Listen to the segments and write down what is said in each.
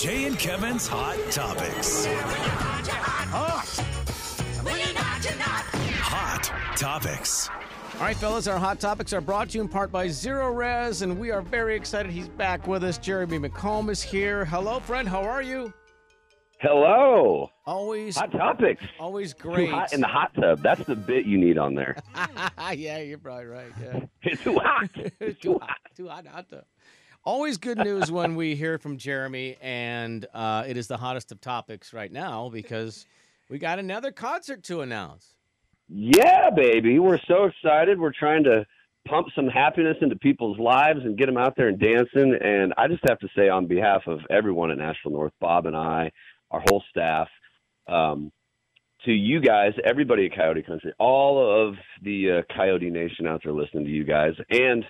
Jay and Kevin's Hot Topics. Hot Topics. All right, fellas, our hot topics are brought to you in part by Zerorez, and we are very excited he's back with us. Jeremy McComb is here. Hello, friend. How are you? Hello. Always, Hot topics. always great. Too great. hot in the hot tub. That's the bit you need on there. yeah, you're probably right. Yeah. It's too hot. It's too too hot, hot. too hot, hot tub. Always good news when we hear from Jeremy, and uh, it is the hottest of topics right now because we got another concert to announce. Yeah, baby. We're so excited. We're trying to pump some happiness into people's lives and get them out there and dancing. And I just have to say, on behalf of everyone at Nashville North, Bob and I, our whole staff, um, to you guys, everybody at Coyote Country, all of the uh, Coyote Nation out there listening to you guys, and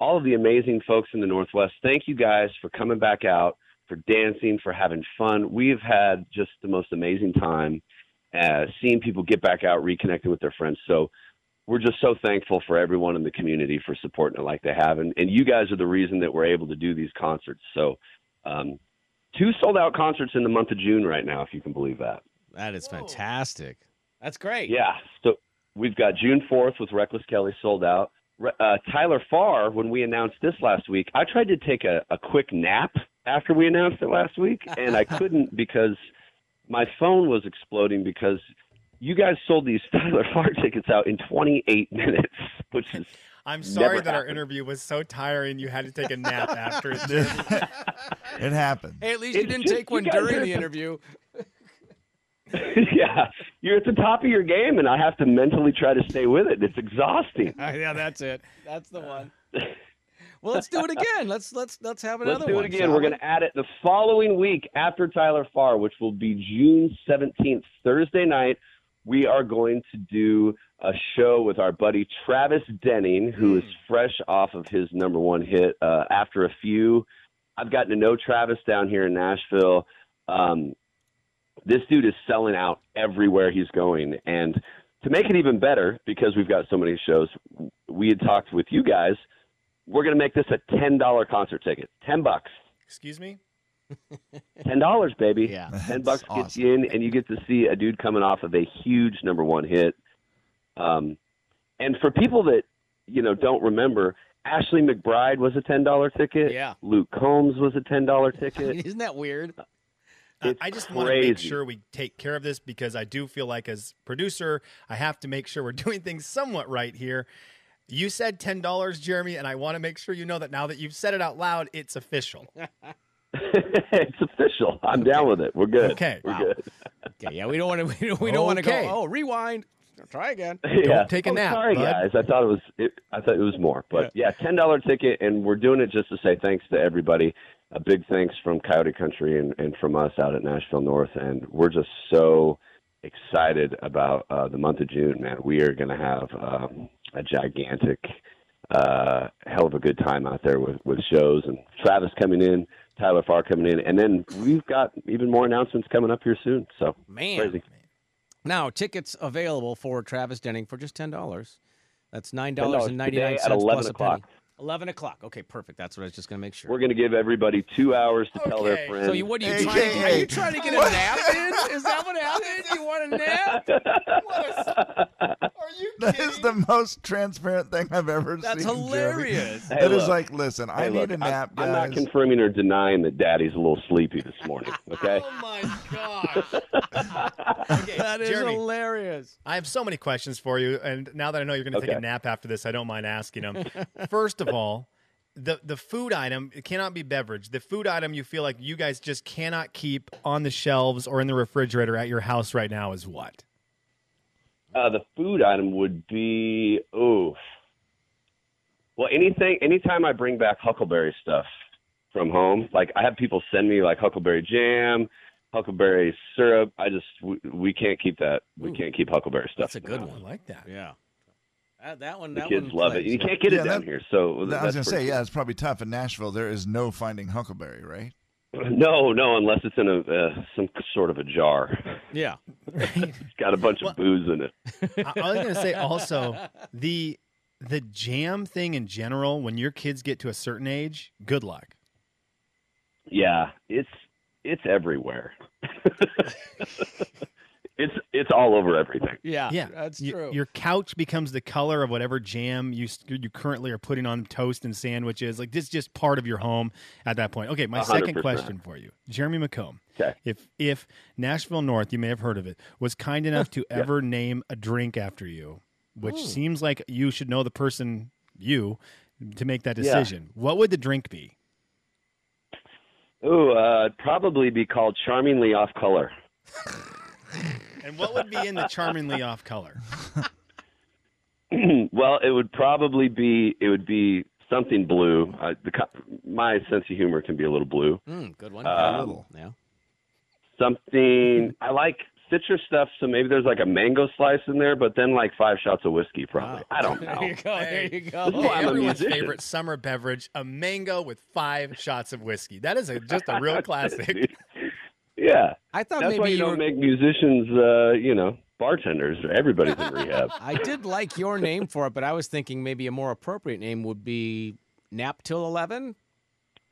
all of the amazing folks in the Northwest, thank you guys for coming back out, for dancing, for having fun. We've had just the most amazing time uh, seeing people get back out, reconnecting with their friends. So we're just so thankful for everyone in the community for supporting it like they have. And, and you guys are the reason that we're able to do these concerts. So um, two sold out concerts in the month of June right now, if you can believe that. That is fantastic. That's great. Yeah. So we've got June 4th with Reckless Kelly sold out. Re- Uh, Tyler Farr, when we announced this last week, I tried to take a, a quick nap after we announced it last week, and I couldn't because my phone was exploding because you guys sold these Tyler Farr tickets out in 28 minutes, which is I'm sorry Never that our interview was so tiring you had to take a nap after it. it happened. Hey, at least you It's didn't just- take one during the interview. yeah, you're at the top of your game, and I have to mentally try to stay with it. It's exhausting. yeah, that's it. That's the one. Well, let's do it again. Let's let's let's have another Let's do one. it again. We're we? going to add it the following week after Tyler Farr, which will be June 17th, Thursday night. We are going to do a show with our buddy Travis Denning, who is fresh off of his number one hit. Uh, after a few, I've gotten to know Travis down here in Nashville. Um, this dude is selling out everywhere he's going. And to make it even better, because we've got so many shows, we had talked with you guys. We're going to make this a ten dollar concert ticket. Ten bucks. Excuse me? Ten dollars, baby. Yeah. Ten That's bucks gets you in, and you get to see a dude coming off of a huge number one hit. Um, and for people that you know don't remember, Ashley McBryde was a ten dollar ticket. Yeah. Luke Combs was a ten dollar ticket. Isn't that weird? It's I just want to make sure we take care of this because I do feel like, as producer, I have to make sure we're doing things somewhat right here. You said ten dollars, Jeremy, and I want to make sure you know that now that you've said it out loud, it's official. it's official. I'm down with it. We're good. Okay. We're Wow. good. Okay, yeah, we don't want to. We don't, we don't want to go. Oh, rewind. Try again. yeah. take a Oh, nap, Sorry, bud. guys. I thought it was. It, I thought it was more, but yeah, ten dollar ticket, and we're doing it just to say thanks to everybody. A big thanks from Coyote Country and, and from us out at Nashville North, and we're just so excited about uh, the month of June, man. We are going to have um, a gigantic, uh, hell of a good time out there with with shows and Travis coming in, Tyler Farr coming in, and then we've got even more announcements coming up here soon. So Man. crazy. Now, tickets available for Travis Denning for just ten dollars. That's nine dollars and $10 ninety nine today at cents 11 plus a o'clock. penny. Eleven o'clock. Okay, perfect. That's what I was just going to make sure. We're going to give everybody two hours to tell their friends. so, you, what are you Hey, trying? hey, to, are hey. you trying to get a nap in? Is that what happened? You want a nap? Are you Kidding? That is the most transparent thing I've ever That's seen. That's hilarious. Hey, That is look. like, listen, I need look, a nap, I'm, I'm not confirming or denying that Daddy's a little sleepy this morning. Okay. Oh my gosh. Okay, That is Jeremy, hilarious. I have so many questions for you, and now that I know you're going to take a nap after this, I don't mind asking them. First of all, the the food item it cannot be beverage. The food item you feel like you guys just cannot keep on the shelves or in the refrigerator at your house right now is what? Uh, the food item would be oof. Well, anything, anytime I bring back Huckleberry stuff from home, like I have people send me like Huckleberry jam, Huckleberry syrup. I just we, we can't keep that. We Ooh. can't keep Huckleberry stuff. That's a good one. I one. like that. Yeah. That, that one. The That kids one love it. You can't get it Yeah, down that- here, so I was going to say, pretty- yeah, it's probably tough. In Nashville, there is no finding Huckleberry, right? No, no, unless it's in a uh, some sort of a jar. Yeah. It's got a bunch of booze in it. I, I was going to say also the the jam thing in general. When your kids get to a certain age, good luck. Yeah, it's it's everywhere. it's it's all over everything. Yeah, Yeah, that's You- true. Your couch becomes the color of whatever jam you you currently are putting on toast and sandwiches. Like this, is just part of your home at that point. Okay, my A hundred second percent. question for you, Jeremy McComb. Okay. If if Nashville North, you may have heard of it, was kind enough to ever name a drink after you, which hmm. seems like you should know the person you to make that Yeah. decision. What would the drink be? Ooh, uh, it'd probably be called charmingly off color. And what would be in the charmingly off color? well, it would probably be it would be something blue. Uh, the my sense of humor can be a little blue. Mm, good one. Um, little. yeah. Something I like citrus stuff, so maybe there's like a mango slice in there, but then like five shots of whiskey, probably. Wow. I don't There know. you go. There you go. This is why I'm a Everyone's favorite summer beverage: a mango with five shots of whiskey. That is a, just a real classic. yeah, I thought that's maybe why you, you don't were. make musicians, uh, you know, bartenders. Everybody's in rehab. I did like your name for it, but I was thinking maybe a more appropriate name would be Nap Till Eleven.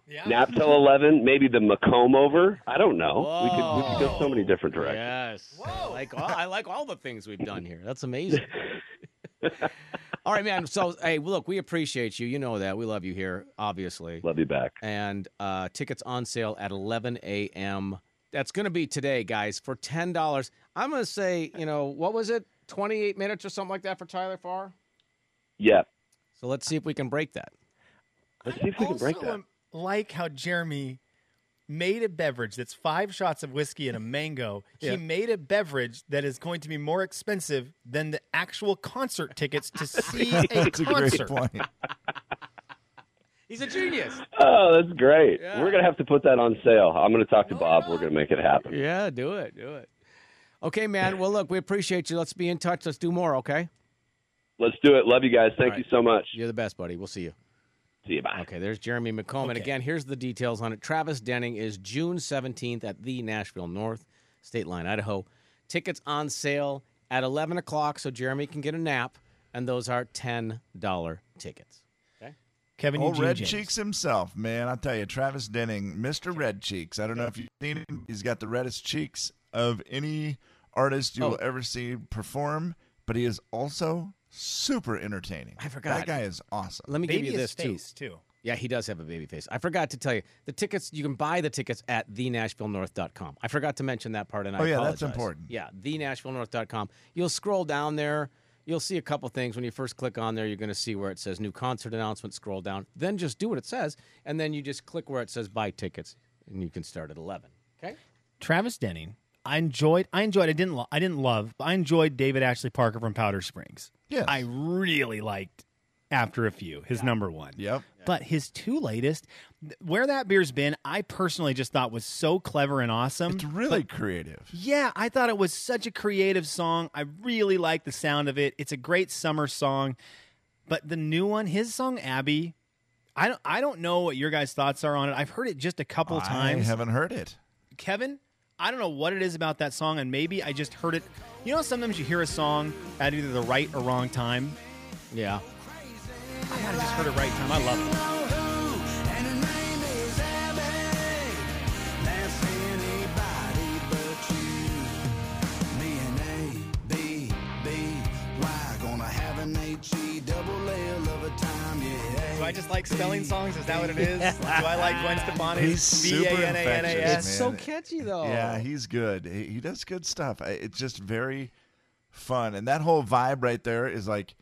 Yeah. Nap till eleven, maybe the Macomb over. I don't know. We could we could go so many different directions. Yes. I like all, I like all the things we've done here. That's amazing. all right, man. So hey, look, we appreciate you. You know that. We love you here, obviously. Love you back. And uh, tickets on sale at 11 a.m. That's going to be today, guys, for ten dollars. I'm going to say, you know, what was it? 28 minutes or something like that for Tyler Farr. Yeah. So let's see if we can break that. Let's see if we can break that. am- like how Jeremy made a beverage that's five shots of whiskey and a mango. Yeah. He made a beverage that is going to be more expensive than the actual concert tickets to see a That's a great concert. point. He's a genius. Oh, that's great. Yeah. We're gonna have to put that on sale. I'm gonna talk to Bob. We're gonna make it happen. Yeah, do it, do it. Okay, man. Well, look, we appreciate you. Let's be in touch. Let's do more. Okay. Let's do it. Love you guys. Thank All you so much. You're the best, buddy. We'll see you. See you. Bye. Okay, there's Jeremy McComb. And again, here's the details on it. Travis Denning is June 17th at the Nashville North, State Line, Idaho. Tickets on sale at 11 o'clock so Jeremy can get a nap, and those are $10 tickets. Okay. Kevin Oh, Red James. Cheeks himself, man. I tell you, Travis Denning, Mr. Red Cheeks. I don't know if you've seen him. He's got the reddest cheeks of any artist you Oh. will ever see perform, but he is also super entertaining. I forgot. That guy is awesome. Let me Baby give you this, too. face too. Yeah, he does have a baby face. I forgot to tell you the tickets. You can buy the tickets at thenashvillenorth.com. I forgot to mention that part, and I Oh, yeah, that's apologize. important. Yeah, thenashvillenorth.com. You'll scroll down there. You'll see a couple things when you first click on there. You're going to see where it says new concert announcement. Scroll down, then just do what it says, and then you just click where it says buy tickets, and you can start at 11. Okay. Travis Denning. I enjoyed. I enjoyed. I didn't. Lo- I didn't love. But I enjoyed David Ashley Parker from Powder Springs. Yes. I really liked after a few his number one. Yep. But his two latest, where that beer's been, I personally just thought was so clever and awesome. It's really creative. Yeah, I thought it was such a creative song. I really like the sound of it. It's a great summer song. But the new one, his song Abby, I don't I don't know what your guys' thoughts are on it. I've heard it just a couple I times. haven't heard it. Kevin, I don't know what it is about that song, and maybe I just heard it. You know, sometimes you hear a song at either the right or wrong time. Yeah. I might have just heard it right time. I love it. I just like spelling songs? Is that what it is? Do I like Gwen Stefani? He's super infectious, It's so catchy though. Yeah, he's good. He, he does good stuff. It's just very fun, and that whole vibe right there is like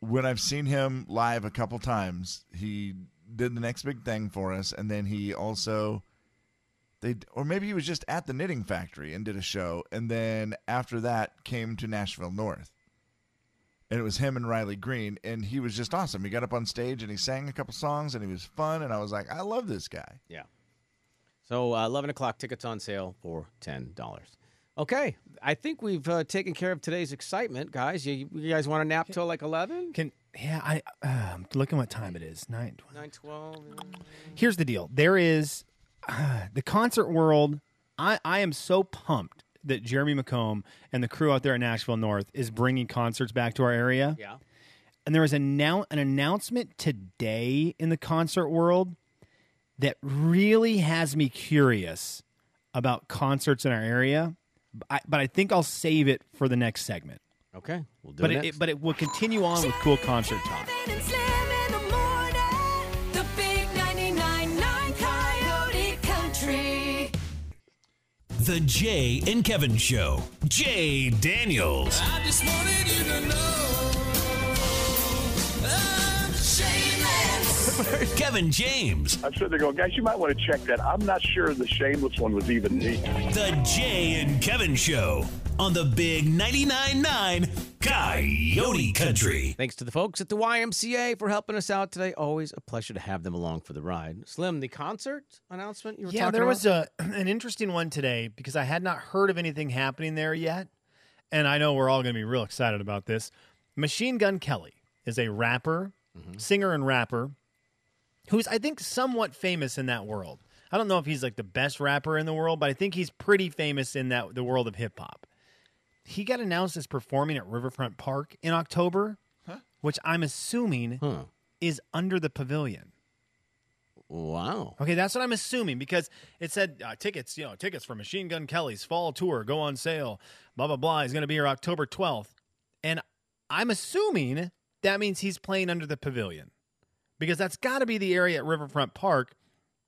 when I've seen him live a couple times. He did the next big thing for us, and then he also they or maybe he was just at the Knitting Factory and did a show, and then after that came to Nashville North. And it was him and Riley Green, and he was just awesome. He got up on stage and he sang a couple songs, and he was fun. And I was like, I love this guy. Yeah. So uh, 11 o'clock tickets on sale for $10. Okay. I think we've uh, taken care of today's excitement, guys. You, you guys want to nap till like 11? Can yeah, I uh, I'm looking what time it is. Nine. 9, 12. here's the deal there is uh, the concert world I, I am so pumped that jeremy mccomb and the crew out there at nashville north is bringing concerts back to our area Yeah. and there was an, annou- an announcement today in the concert world that really has me curious about concerts in our area, I, but I think I'll save it for the next segment. Okay, we'll do But it. it, next. it but it will continue on with cool concert talk. The Jay and Kevin Show. Jay Daniels. I just wanted you to know Kevin James. I'm sitting there going, guys, you might want to check that. I'm not sure the shameless one was even me. The Jay and Kevin Show on the Big 99.9 9 Coyote Country. Thanks to the folks at the YMCA for helping us out today. Always a pleasure to have them along for the ride. Slim, the concert announcement you were Yeah, talking there about? was a an interesting one today because I had not heard of anything happening there yet, and I know we're all going to be real excited about this. Machine Gun Kelly is a rapper, Mm-hmm. singer, and rapper who's I think somewhat famous in that world. I don't know if he's like the best rapper in the world, but I think he's pretty famous in that the world of hip hop. He got announced as performing at Riverfront Park in October, which I'm assuming Huh. is under the pavilion. Wow. Okay, that's what I'm assuming because it said uh, tickets, you know, tickets for Machine Gun Kelly's fall tour go on sale. Blah blah blah. He's going to be here October 12th, and I'm assuming that means he's playing under the pavilion because that's got to be the area at Riverfront Park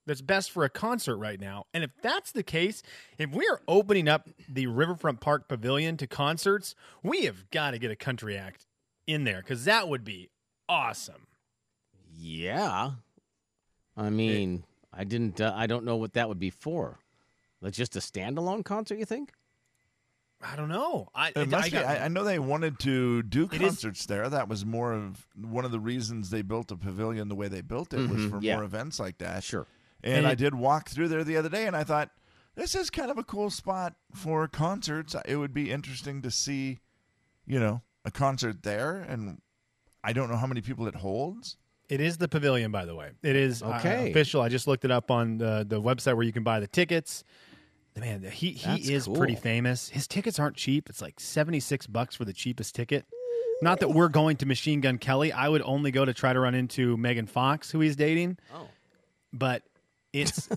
that's best for a concert right now. And if that's the case, if we are opening up the Riverfront Park Pavilion to concerts, we have got to get a country act in there because that would be awesome. Yeah. I mean, I didn't. Uh, I don't know what that would be for. That's just a standalone concert, you think? I don't know. I, It must I be. I, I know they wanted to do It is- concerts there. That was more of one of the reasons they built a pavilion the way they built it was for yeah. more events like that. Sure. And, And I did walk through there the other day, and I thought this is kind of a cool spot for concerts. It would be interesting to see, you know, a concert there, and I don't know how many people it holds. It is the pavilion, by the way. It is uh, Okay. official. I just looked it up on the, the website where you can buy the tickets. The man, he he That's is pretty famous. His tickets aren't cheap. It's like seventy six bucks for the cheapest ticket. Not that we're going to Machine Gun Kelly. I would only go to try to run into Megan Fox, who he's dating. Oh. But it's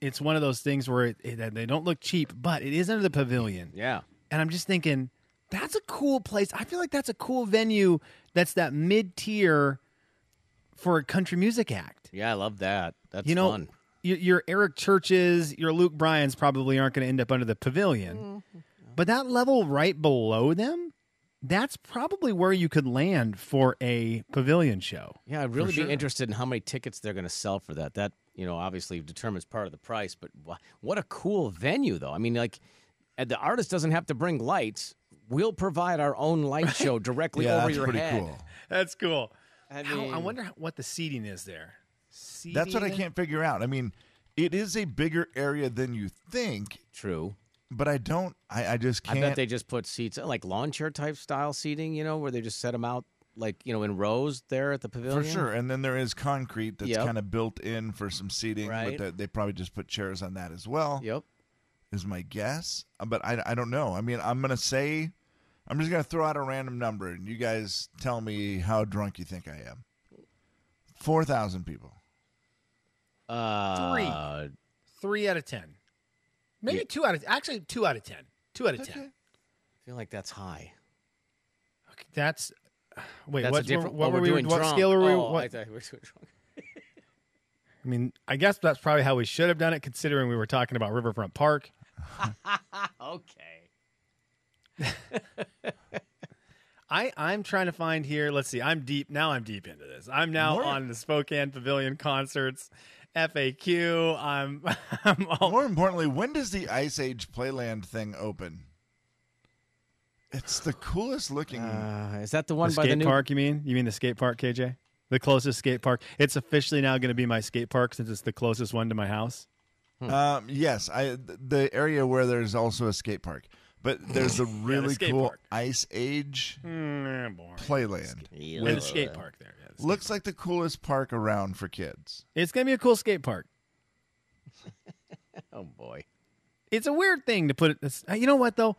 it's one of those things where it, it, they don't look cheap, but it is under the pavilion. Yeah. And I'm just thinking, that's a cool place. I feel like that's a cool venue that's that mid tier for a country music act. Yeah, I love that. That's you know, fun. Your, your Eric Churches, your Luke Bryans probably aren't going to end up under the pavilion. Mm-hmm. But that level right below them, that's probably where you could land for a pavilion show. Yeah, I'd really sure. be interested in how many tickets they're going to sell for that. That you know, obviously determines part of the price. But what a cool venue, though. I mean, like, uh, the artist doesn't have to bring lights. We'll provide our own light show directly yeah, over that's your pretty head. cool. That's cool. I How- I wonder what the seating is there. That's what I can't figure out. I mean, it is a bigger area than you think, True. but I don't. I, I just I can't. bet they just put seats like lawn chair type style seating. You know, where they just set them out like you know in rows there at the pavilion. For sure. And then there is concrete that's Yep. kind of built in for some seating, Right. but that they probably just put chairs on that as well. Yep. Is my guess. Uh, But I, I don't know. I mean, I'm going to say, I'm just going to throw out a random number and you guys tell me how drunk you think I am. 4,000 people. Uh, Three out of ten. Maybe Yeah. two out of actually two out of ten. Two out of ten. I feel like that's high. Okay, That's wait. That's what, a different. What, oh, were we're we? doing What drunk. scale were we? Oh, what- I thought we were doing drunk. I mean, I guess that's probably how we should have done it, considering we were talking about Riverfront Park. Okay. I I'm trying to find here. Let's see. I'm deep now. I'm deep into this. I'm now More- on the Spokane Pavilion concerts. FAQ. I'm I'm all, More importantly, when does the Ice Age Playland thing open? It's the coolest looking. Uh, is that the one the by skate the new park. You mean? You mean the skate park, KJ? The closest skate park. It's officially now going to be my skate park since it's the closest one to my house. Um, yes, I the area where there's also a skate park, but there's a really skate cool park. Ice Age Mm, boring. Playland. with the skate park there. Yeah, the Looks like the coolest park around for kids. It's gonna be a cool skate park. Oh boy. It's a weird thing to put it. Uh, you know what though?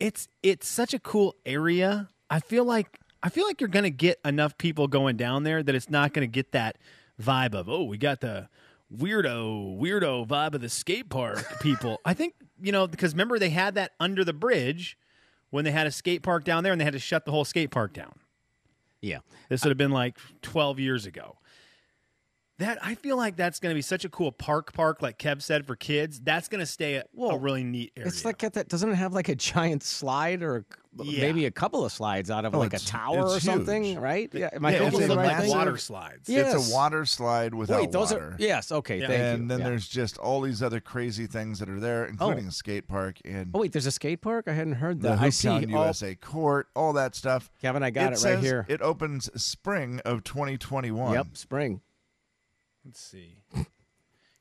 It's it's such a cool area. I feel like I feel like you're gonna get enough people going down there that it's not gonna get that vibe of oh we got the weirdo, weirdo vibe of the skate park people. I think, you know, because remember they had that under the bridge when they had a skate park down there and they had to shut the whole skate park down. Yeah. This would have been like 12 years ago. That I feel like that's going to be such a cool park park like Kev said for kids. That's going to stay a, a really neat area. It's like got that. Doesn't it have like a giant slide or Yeah. maybe a couple of slides out of Oh, like a tower or it's something, huge. right? Yeah. Am I Yeah, thinking the right like water slides. Yes. It's a water slide without Wait, those water. are yes. Okay, Yeah. thank you. and then Yeah. there's just all these other crazy things that are there, including oh. a skate park and Oh wait, there's a skate park. I hadn't heard the that. I Hooptown see. Oh, USA Court, all that stuff. Kevin, I got it, right says here. It opens spring of 2021. Yep, spring. Let's see.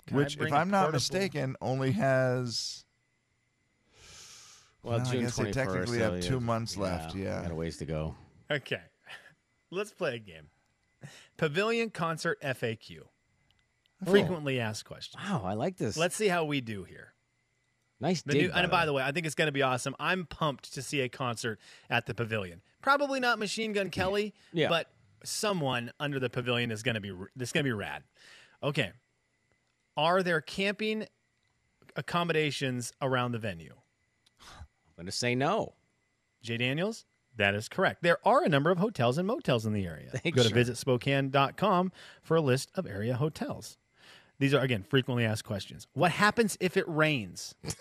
Can Which, if bring a I'm not portable- mistaken, only has. Well, Well, I June guess they technically so have two months left, yeah. got a ways to go. Okay. Let's play a game. Pavilion concert FAQ. Frequently asked questions. Wow, I like this. Let's see how we do here. nice The dig. new, and by the way, I think it's going to be awesome. I'm pumped to see a concert at the pavilion. Probably not Machine Gun Kelly, Yeah. but someone under the pavilion is going to be this is going to be rad. Okay. Are there camping accommodations around the venue? I'm going to say no. Jay Daniels? That is correct. There are a number of hotels and motels in the area. Thanks, Go to sure. visitspokane.com for a list of area hotels. These are, again, frequently asked questions. What happens if it rains?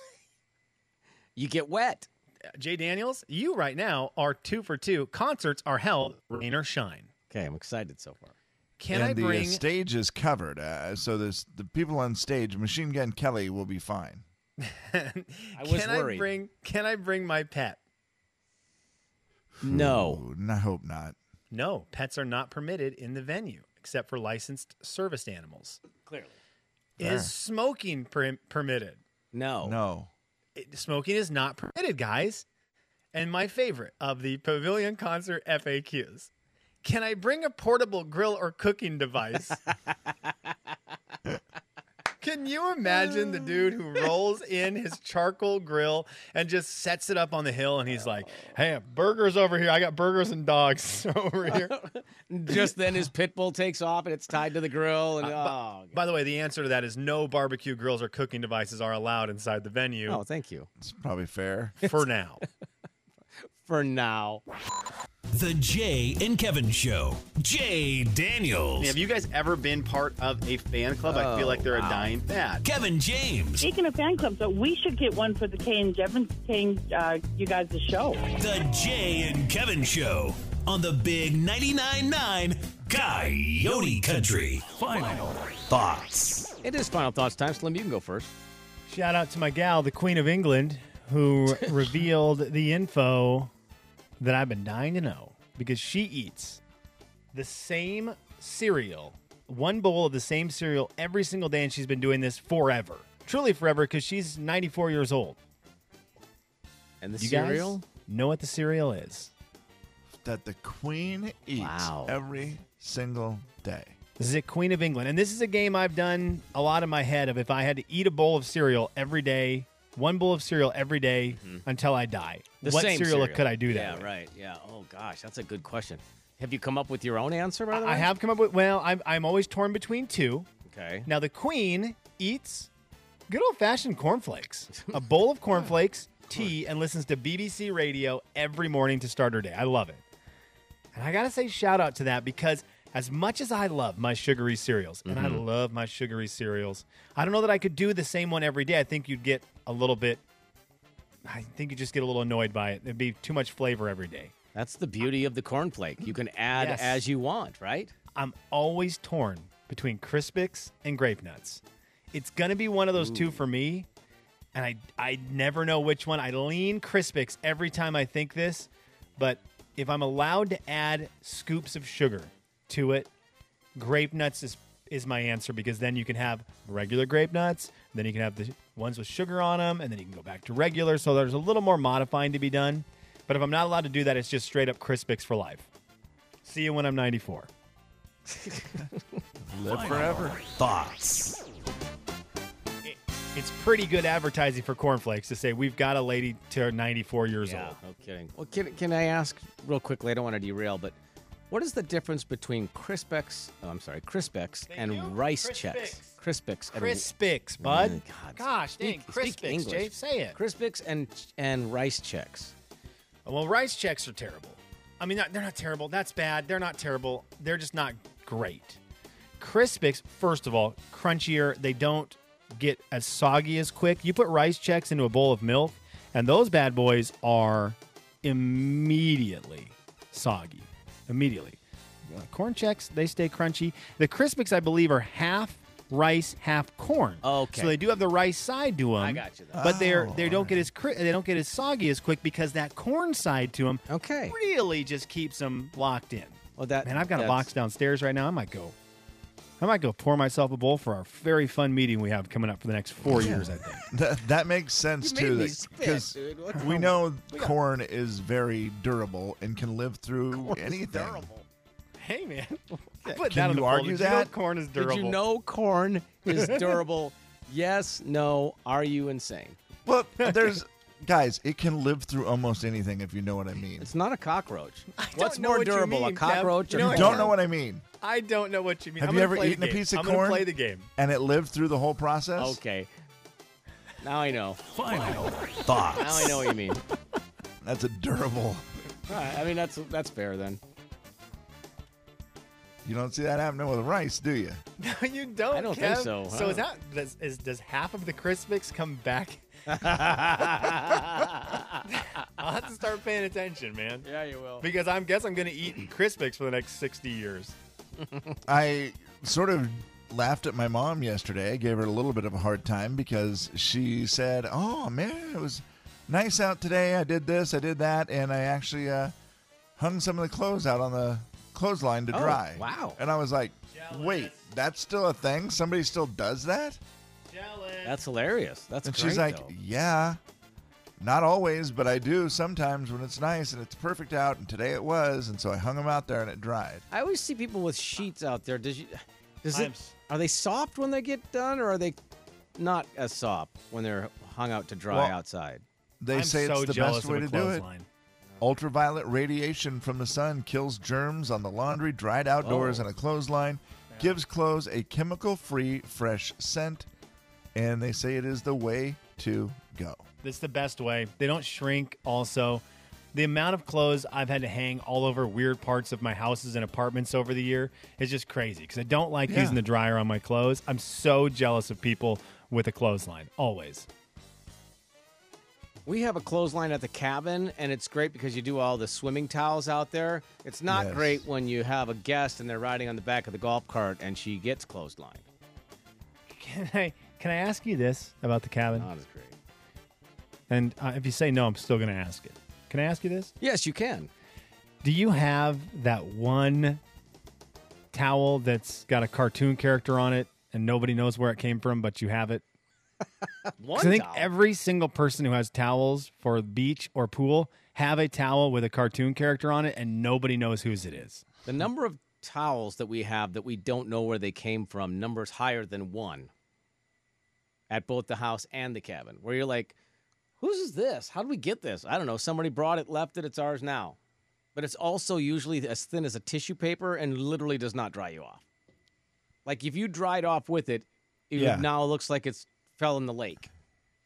You get wet. Uh, Jay Daniels, you right now are two for two. Concerts are held rain or shine. Okay, I'm excited so far. Can and I the uh, stage is covered, uh, so there's the people on stage. Machine Gun Kelly will be fine. I was can worried. I bring? Can I bring my pet? No. Ooh, I hope not. No, pets are not permitted in the venue except for licensed serviced animals. Clearly. Is smoking per- permitted? No. No. It- smoking is not permitted, guys. And my favorite of the pavilion concert FAQs. Can I bring a portable grill or cooking device? Can you imagine the dude who rolls in his charcoal grill and just sets it up on the hill and he's like, "Hey, burgers over here. I got burgers and dogs over here." Just then his pit bull takes off and it's tied to the grill. Uh, And oh, By the way, the answer to that is no barbecue grills or cooking devices are allowed inside the venue oh, thank you. It's probably fair. for now. For now. The Jay and Kevin Show. Jay Daniels. Have you guys ever been part of a fan club? I feel like they're a dying fad. Kevin James. Speaking of fan clubs, so we should get one for the Kay and Kevin, Kay uh, you guys' the show. The Jay and Kevin Show on the Big 99.9 9 Coyote Country. Final thoughts. It is final thoughts time. Slim, you can go first. Shout out to my gal, the Queen of England, who revealed the info that I've been dying to know because she eats the same cereal, one bowl of the same cereal every single day, and she's been doing this forever. Truly forever because she's 94 years old. And the You cereal? guys know what the cereal is? that the Queen eats Wow. every single day. This is a Queen of England. And this is a game I've done a lot in my head of if I had to eat a bowl of cereal every day, one bowl of cereal every day until I die. Mm-hmm. The what same cereal, could I do that? Yeah, right. Yeah. Oh, gosh. That's a good question. Have you come up with your own answer, by the way? I have come up with, well, I'm, I'm always torn between two. Okay. Now, the Queen eats good old fashioned cornflakes, a bowl of cornflakes, tea, and listens to BBC radio every morning to start her day. I love it. And I got to say, shout out to that because as much as I love my sugary cereals, and I mm-hmm. love my sugary cereals, I don't know that I could do the same one every day. I think you'd get a little bit, I think you'd just get a little annoyed by it. It'd be too much flavor every day. That's the beauty of the cornflake. You can add Yes. as you want, right? I'm always torn between Crispix and Grape Nuts. It's gonna be one of those two for me, and I I never know which one. I lean Crispix every time I think this, but if I'm allowed to add scoops of sugar to it, Grape Nuts is is my answer because then you can have regular grape nuts, then you can have the ones with sugar on them, and then you can go back to regular. So there's a little more modifying to be done. But if I'm not allowed to do that, it's just straight up Crispix for life. See you when I'm 94. Live forever. Thoughts. it's pretty good advertising for cornflakes to say we've got a lady to 94 years yeah, old. no kidding. Well, can, can I ask real quickly? I don't want to derail, but what is the difference between Crispex, oh, I'm sorry, Crispex and you. Rice Crispix. Chex? Crispix. and- Crispix, bud. Mm, God, Gosh, dang, speak- speak Crispix, English. Jay, say it. Crispix and and rice Chex. Well, rice Chex are terrible. I mean, they're not terrible. That's bad. They're not terrible. They're just not great. Crispix, first of all, crunchier. They don't get as soggy as quick. You put rice Chex into a bowl of milk, and those bad boys are immediately soggy. Immediately. Uh, corn Chex, they stay crunchy. The Crispix, I believe, are half rice, half corn. Okay. So they do have the rice side to them. I got you there. But they're Oh, they don't get as cri- they don't get as soggy as quick because that corn side to them Okay. really just keeps them locked in. Well, that Man, I've got a that's- box downstairs right now. I might go. I might go pour myself a bowl for our very fun meeting we have coming up for the next four years. I think. That, that makes sense You made too. me spit, Because dude. What we the- know corn is very durable and can live through anything. Hey man, I put Can that on you the argue folder. Did you know that? corn is durable? Did you know corn is durable? yes, no. Are you insane? Well, there's guys. It can live through almost anything if you know what I mean. It's not a cockroach. What's don't know more what you durable, a mean, Kev. cockroach You or know You what? corn? don't know what I mean. I don't know what you mean. Have I'm you ever play eaten a piece of I'm corn? gonna play the game. And it lived through the whole process. Okay. Now I know. Final thoughts. Now I know what you mean. That's a durable. All right, I mean that's that's fair then. You don't see that happening with rice, do you? No, you don't. I don't think Kev. so. So is Huh. that does, is, does half of the Crispix come back? I'll have to start paying attention, man. Yeah, you will. Because I guess I'm going to eat Crispix for the next 60 years. I sort of laughed at my mom yesterday. I gave her a little bit of a hard time because she said, "Oh man, it was nice out today. I did this, I did that, and I actually uh, hung some of the clothes out on the clothesline to Oh, dry." wow. And I was like, "Wait, that's still a thing? Somebody still does that?" That's hilarious. That's and great, she's like, though. "Yeah." Not always, but I do sometimes when it's nice and it's perfect out. And today it was, and so I hung them out there and it dried. I always see people with sheets out there. Does you does it are they soft when they get done or are they not as soft when they're hung out to dry Well, outside? They I'm say so it's the best way to do it. clothesline. Ultraviolet radiation from the sun kills germs on the laundry, dried outdoors, Oh. and a clothesline. Gives clothes a chemical free, fresh scent. And they say it is the way to go. That's the best way. They don't shrink. Also, the amount of clothes I've had to hang all over weird parts of my houses and apartments over the year is just crazy because I don't like Yeah. using the dryer on my clothes. I'm so jealous of people with a clothesline. Always. We have a clothesline at the cabin, and it's great because you do all the swimming towels out there. It's not Yes. great when you have a guest and they're riding on the back of the golf cart and she gets clothesline. Can I can I ask you this about the cabin? Not as great. And uh, if you say no, I'm still going to ask it. Can I ask you this? Yes, you can. Do you have that one towel that's got a cartoon character on it and nobody knows where it came from, but you have it? One I think towel. every single person who has towels for beach or pool have a towel with a cartoon character on it, and nobody knows whose it is. The number of towels that we have that we don't know where they came from numbers higher than one at both the house and the cabin. Where you're like, whose is this? How did we get this? I don't know. Somebody brought it, left it. It's ours now. But it's also usually as thin as a tissue paper and literally does not dry you off. Like if you dried off with it, it Yeah. now looks like it's fell in the lake.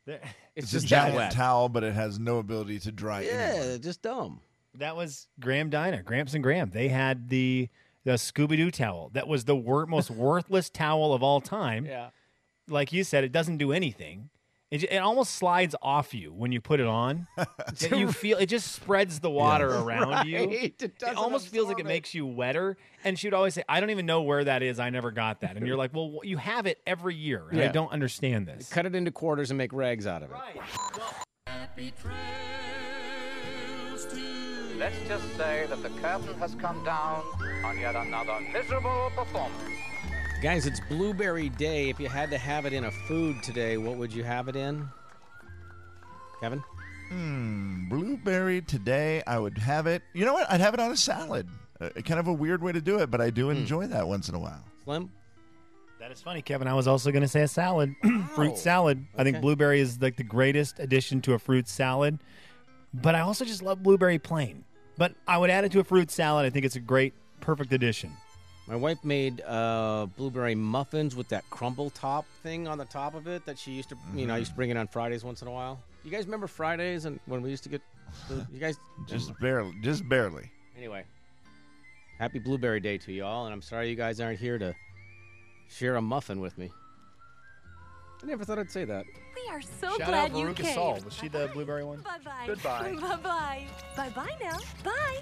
It's, It's just a that giant wet. towel, but it has no ability to dry. yeah, anywhere. just dumb. That was Graham Diner, Gramps and Graham. They had the the Scooby Doo towel. That was the wor- most worthless towel of all time. Yeah. Like you said, it doesn't do anything. It, it almost slides off you when you put it on. That you feel it just spreads the water around you. It It almost feels like it it. makes you wetter. And she would always say, "I don't even know where that is. I never got that." And you're like, "Well, you have it every year, and I don't understand this." Cut it into quarters and make rags out of it. Let's just say that the curtain has come down on yet another miserable performance. Guys, it's Blueberry Day. If you had to have it in a food today, what would you have it in? Kevin? Hmm, blueberry today. I would have it. You know what? I'd have it on a salad. Uh, kind of a weird way to do it, but I do enjoy that once in a while. Slim? That is funny, Kevin. I was also going to say a salad, fruit salad. I think Okay. blueberry is like the greatest addition to a fruit salad. But I also just love blueberry plain. But I would add it to a fruit salad. I think it's a great, perfect addition. My wife made uh, blueberry muffins with that crumble top thing on the top of it that she used to, you know, I used to bring it on Fridays once in a while. You guys remember Fridays and when we used to get, the, you guys Just barely. Just barely. Anyway, happy Blueberry Day to y'all, and I'm sorry you guys aren't here to share a muffin with me. I never thought I'd say that. We are so Shout glad out you Veruca came. Salt. Was she the blueberry one? Bye bye. Goodbye. Bye bye. Bye bye now. Bye.